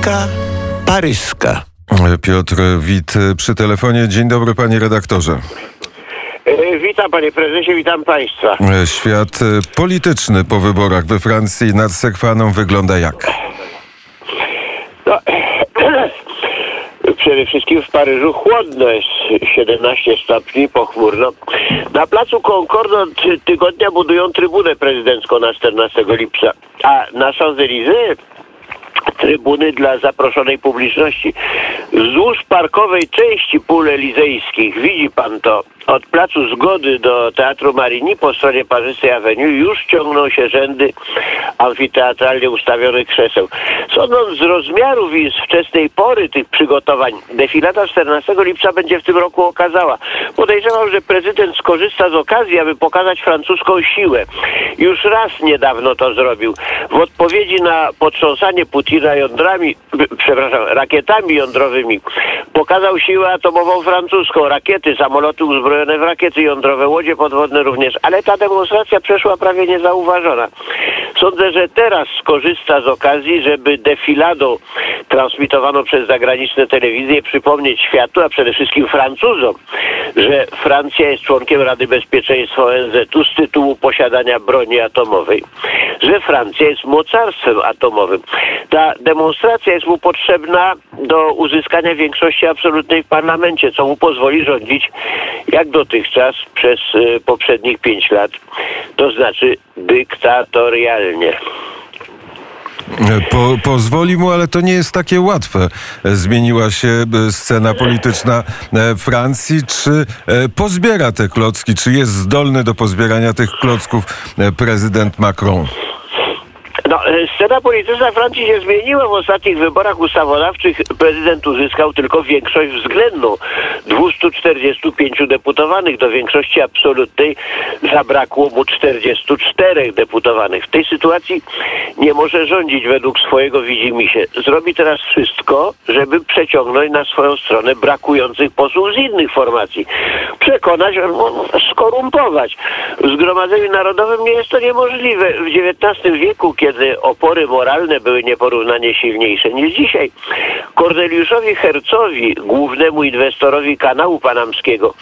Polska paryska. Piotr Wit przy telefonie. Dzień dobry panie redaktorze. E, Witam panie prezesie, witam państwa. Świat polityczny po wyborach we Francji nad Sekwaną wygląda jak? No, przede wszystkim w Paryżu chłodno jest 17 stopni, pochmurno. Na placu Concorde od tygodnia budują trybunę prezydencką na 14 lipca, a na Champs-Élysées trybuny dla zaproszonej publiczności. Wzdłuż parkowej części pól elizejskich, widzi pan to, od Placu Zgody do Teatru Marigny po stronie Parzystej Avenue już ciągną się rzędy amfiteatralnie ustawionych krzeseł. Sądząc z rozmiarów i z wczesnej pory tych przygotowań, defilata 14 lipca będzie w tym roku okazała. Podejrzewam, że prezydent skorzysta z okazji, aby pokazać francuską siłę. Już raz niedawno to zrobił. W odpowiedzi na potrząsanie Putina jądrami, przepraszam, rakietami jądrowymi, pokazał siłę atomową francuską. Rakiety, samoloty uzbrojone w rakiety jądrowe, łodzie podwodne również, ale ta demonstracja przeszła prawie niezauważona. Sądzę, że teraz skorzysta z okazji, żeby defiladą transmitowaną przez zagraniczne telewizje przypomnieć światu, a przede wszystkim Francuzom, że Francja jest członkiem Rady Bezpieczeństwa ONZ-u z tytułu posiadania broni atomowej, że Francja jest mocarstwem atomowym. Ta demonstracja jest mu potrzebna do uzyskania większości absolutnej w parlamencie, co mu pozwoli rządzić jak dotychczas przez y, poprzednich pięć lat, to znaczy dyktatorialnie. Po, pozwoli mu, ale to nie jest takie łatwe. Zmieniła się e, scena polityczna e, Francji. Czy e, pozbiera te klocki? Czy jest zdolny do pozbierania tych klocków prezydent Macron? No, scena polityczna Francji się zmieniła. W ostatnich wyborach ustawodawczych prezydent uzyskał tylko większość względną. 245 deputowanych. Do większości absolutnej zabrakło mu 44 deputowanych. W tej sytuacji nie może rządzić według swojego widzimisię. Zrobi teraz wszystko, żeby przeciągnąć na swoją stronę brakujących posłów z innych formacji. Przekonać, skorumpować. W Zgromadzeniu Narodowym nie jest to niemożliwe. W XIX wieku, kiedy kiedy opory moralne były nieporównanie silniejsze niż dzisiaj. Korneliuszowi Hercowi, głównemu inwestorowi kanału panamskiego,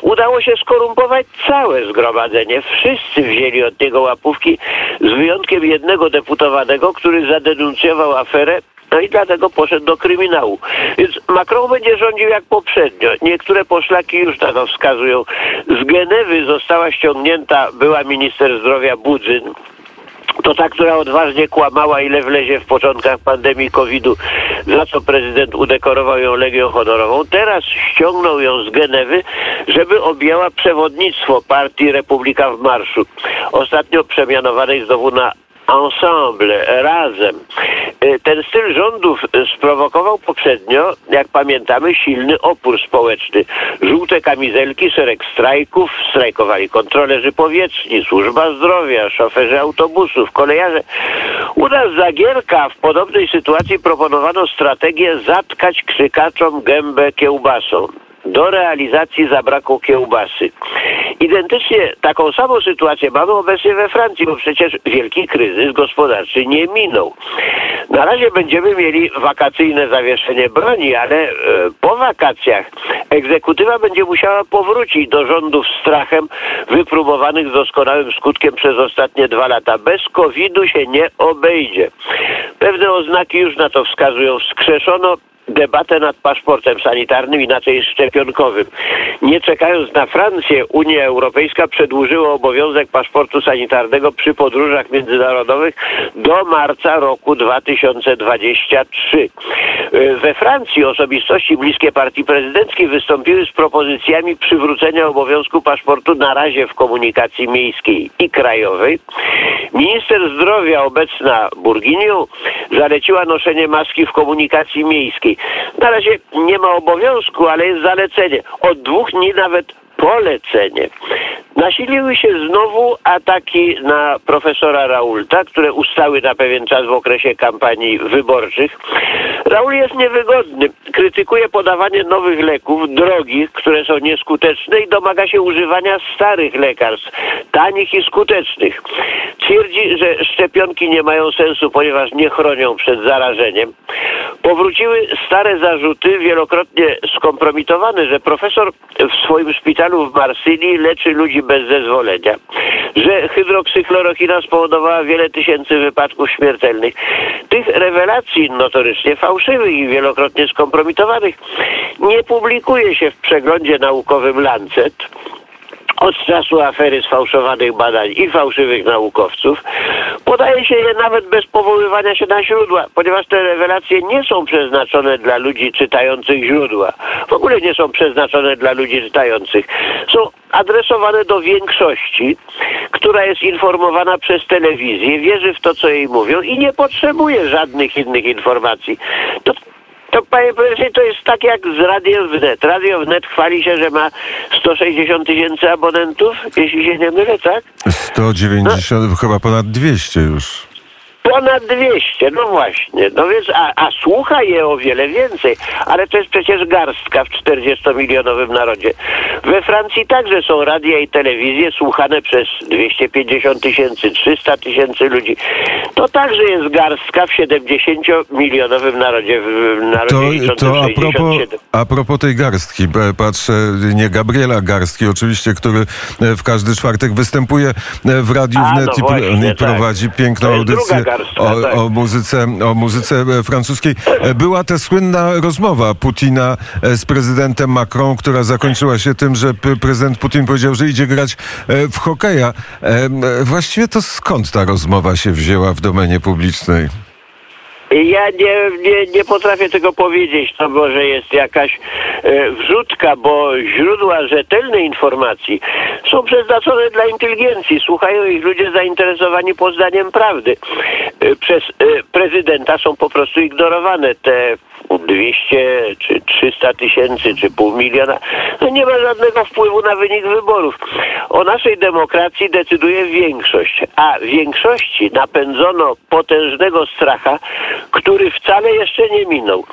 udało się skorumpować całe zgromadzenie. Wszyscy wzięli od niego łapówki, z wyjątkiem jednego deputowanego, który zadenuncjował aferę no i dlatego poszedł do kryminału. Więc Macron będzie rządził jak poprzednio. Niektóre poszlaki już na to wskazują. Z Genewy została ściągnięta była minister zdrowia Budzyn, to ta, która odważnie kłamała, ile wlezie w początkach pandemii COVID-u, za co prezydent udekorował ją Legią Honorową. Teraz ściągnął ją z Genewy, żeby objęła przewodnictwo partii Republika w Marszu. Ostatnio przemianowanej znowu na ensemble, razem. Y, ten styl rządów sprowokował poprzednio, jak pamiętamy, silny opór społeczny. Żółte kamizelki, szereg strajków, strajkowali kontrolerzy powietrzni, służba zdrowia, szoferzy autobusów, kolejarze. U nas Zagierka w podobnej sytuacji proponowano strategię zatkać krzykaczom gębę kiełbasą do realizacji zabrakło kiełbasy. Identycznie taką samą sytuację mamy obecnie we Francji, bo przecież wielki kryzys gospodarczy nie minął. Na razie będziemy mieli wakacyjne zawieszenie broni, ale e, po wakacjach egzekutywa będzie musiała powrócić do rządów strachem wypróbowanych z doskonałym skutkiem przez ostatnie dwa lata. Bez COVID-u się nie obejdzie. Pewne oznaki już na to wskazują. Wskrzeszono debatę nad paszportem sanitarnym, inaczej szczepionkowym. Nie czekając na Francję, Unia Europejska przedłużyła obowiązek paszportu sanitarnego przy podróżach międzynarodowych do marca roku 2023. We Francji osobistości bliskie partii prezydenckiej wystąpiły z propozycjami przywrócenia obowiązku paszportu na razie w komunikacji miejskiej i krajowej. Minister zdrowia obecna Burginiu zaleciła noszenie maski w komunikacji miejskiej. Na razie nie ma obowiązku, ale jest zalecenie. Od dwóch dni nawet polecenie. Nasiliły się znowu ataki na profesora Raulta, które ustały na pewien czas w okresie kampanii wyborczych. Raul jest niewygodny. Krytykuje podawanie nowych leków, drogich, które są nieskuteczne i domaga się używania starych lekarstw, tanich i skutecznych. Twierdzi, że szczepionki nie mają sensu, ponieważ nie chronią przed zarażeniem. Powróciły stare zarzuty, wielokrotnie skompromitowane, że profesor w swoim szpitalu w Marsylii leczy ludzi bez zezwolenia, że hydroksyklorochina spowodowała wiele tysięcy wypadków śmiertelnych. Tych rewelacji notorycznie fałszywych i wielokrotnie skompromitowanych nie publikuje się w przeglądzie naukowym Lancet od czasu afery sfałszowanych badań i fałszywych naukowców, podaje się je nawet bez powoływania się na źródła, ponieważ te rewelacje nie są przeznaczone dla ludzi czytających źródła. W ogóle nie są przeznaczone dla ludzi czytających. Są adresowane do większości, która jest informowana przez telewizję, wierzy w to, co jej mówią i nie potrzebuje żadnych innych informacji. To to panie prezesie, to jest tak jak z Radio Wnet. Radio Wnet chwali się, że ma 160 tysięcy abonentów, jeśli się nie mylę, tak? 190, no. chyba ponad 200 już. Ponad 200, no właśnie. No więc, a, a słucha je o wiele więcej, ale to jest przecież garstka w 40-milionowym narodzie. We Francji także są radia i telewizje słuchane przez 250 tysięcy, 300 tysięcy ludzi. To także jest garstka w 70-milionowym narodzie. W narodzie to, to a, propos, a propos tej garstki, patrzę, nie Gabriela Garstki oczywiście, który e, w każdy czwartek występuje e, w Radiu a, Wnet no i, właśnie, i prowadzi tak. piękną audycję o, tak. o, muzyce, o muzyce e, francuskiej. Była ta słynna rozmowa Putina z prezydentem Macron, która zakończyła się tym, że prezydent Putin powiedział, że idzie grać w hokeja. Właściwie to skąd ta rozmowa się wzięła w domenie publicznej? Ja nie, nie, nie potrafię tego powiedzieć. To może jest jakaś e, wrzutka, bo źródła rzetelnej informacji są przeznaczone dla inteligencji. Słuchają ich ludzie zainteresowani poznaniem prawdy. E, przez e, prezydenta są po prostu ignorowane te 200 czy 300 tysięcy czy pół miliona, no nie ma żadnego wpływu na wynik wyborów. O naszej demokracji decyduje większość, a większości napędzono potężnego stracha, który wcale jeszcze nie minął.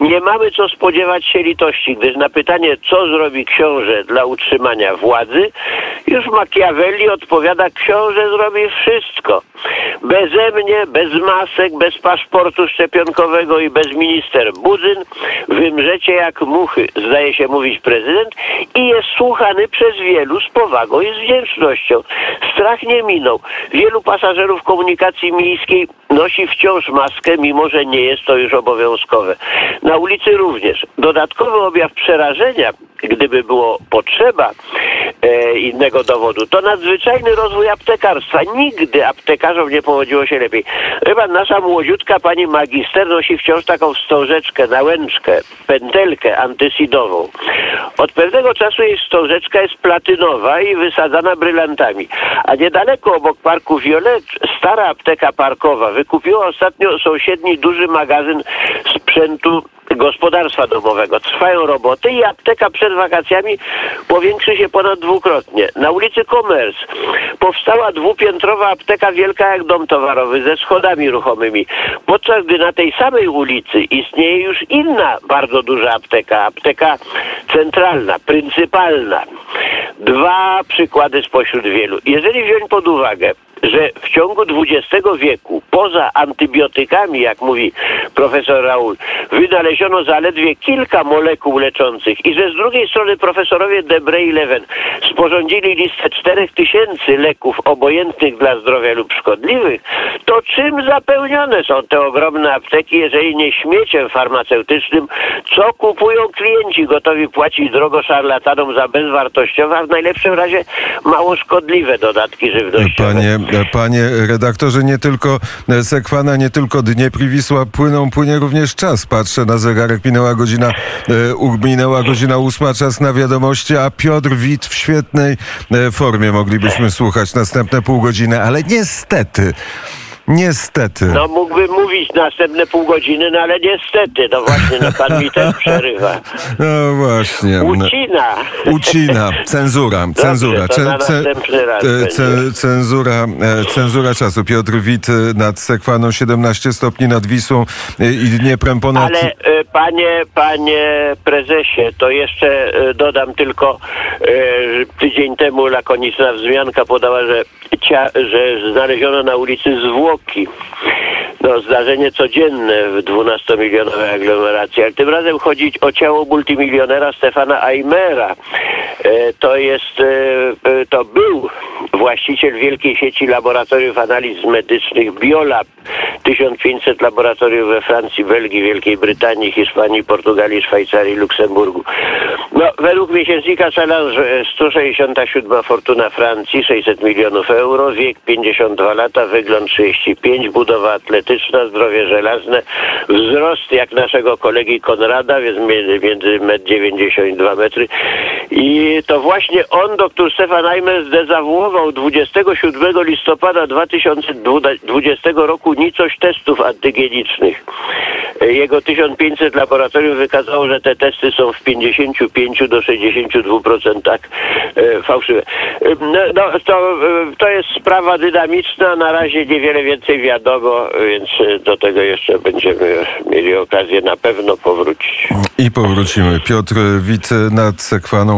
Nie mamy co spodziewać się litości, gdyż na pytanie, co zrobi książę dla utrzymania władzy, już Machiavelli odpowiada, książę zrobi wszystko. Beze mnie, bez masek, bez paszportu szczepionkowego i bez minister Budzyn wymrzecie jak muchy, zdaje się mówić prezydent i jest słuchany przez wielu z powagą i z wdzięcznością. Strach nie minął. Wielu pasażerów komunikacji miejskiej nosi wciąż maskę, mimo że nie jest to już obowiązkowe. Na ulicy również. Dodatkowy objaw przerażenia, gdyby było potrzeba e, innego dowodu, to nadzwyczajny rozwój aptekarstwa. Nigdy aptekarzom nie powodziło się lepiej. Chyba nasza młodziutka pani magister nosi wciąż taką wstążeczkę, nałęczkę, pętelkę antysidową. Od pewnego czasu jej wstążeczka jest platynowa i wysadzana brylantami. A niedaleko obok parku Violet stara apteka parkowa wykupiła ostatnio sąsiedni duży magazyn sprzętu gospodarstwa domowego. Trwają roboty i apteka przed wakacjami powiększy się ponad dwukrotnie. Na ulicy Commerce powstała dwupiętrowa apteka wielka jak dom towarowy ze schodami ruchomymi. Podczas gdy na tej samej ulicy istnieje już inna bardzo duża apteka, apteka centralna, pryncypalna. Dwa przykłady spośród wielu. Jeżeli wziąć pod uwagę że w ciągu XX wieku, poza antybiotykami, jak mówi profesor Raul, wynaleziono zaledwie kilka molekuł leczących i że z drugiej strony profesorowie Debre i Leven sporządzili listę 4000 leków obojętnych dla zdrowia lub szkodliwych, to czym zapełnione są te ogromne apteki, jeżeli nie śmieciem farmaceutycznym, co kupują klienci gotowi płacić drogo szarlatanom za bezwartościowe, a w najlepszym razie mało szkodliwe dodatki żywnościowe. Panie Panie redaktorze, nie tylko Sekwana, nie tylko Dniepr i Wisła płyną, płynie również czas. Patrzę na zegarek, minęła godzina, e, minęła godzina ósma, czas na wiadomości, a Piotr Wit w świetnej e, formie moglibyśmy słuchać następne pół godziny, ale niestety Niestety. No mógłbym mówić następne pół godziny, no ale niestety, no właśnie, no pan mi też przerywa. No właśnie. No. Ucina. Ucina, cenzura, cenzura. następny raz e, cenzura, e, cenzura czasu. Piotr Wit e, nad Sekwaną 17 stopni nad Wisłą i Dnieprem ponad... Ale panie, panie prezesie, to jeszcze dodam tylko, tydzień temu lakoniczna wzmianka podała, że, że znaleziono na ulicy zwłoki. No, zdarzenie codzienne w 12-milionowej aglomeracji, ale tym razem chodzi o ciało multimilionera Stefana Aimera. E, to jest, e, e, to był właściciel wielkiej sieci laboratoriów analiz medycznych Biolab. 1500 laboratoriów we Francji, Belgii, Wielkiej Brytanii, Hiszpanii, Portugalii, Szwajcarii, Luksemburgu. No, według miesięcznika Challenge e, 167 fortuna Francji, 600 milionów euro, wiek 52 lata, wygląd 35, budowa atletyczna, zdrowie żelazne, wzrost jak naszego kolegi Konrada, więc między, między 1,90 m i 2 metry. I to właśnie on, doktor Stefan Eimer, zdezawuował 27 listopada 2020 roku nicość testów antygenicznych. Jego 1500 laboratoriów wykazało, że te testy są w 55 do 62% tak, e, fałszywe. No, no, to, e, to jest sprawa dynamiczna, na razie niewiele więcej wiadomo, więc e, do tego jeszcze będziemy mieli okazję na pewno powrócić. I powrócimy. Piotr Wit nad Sekwaną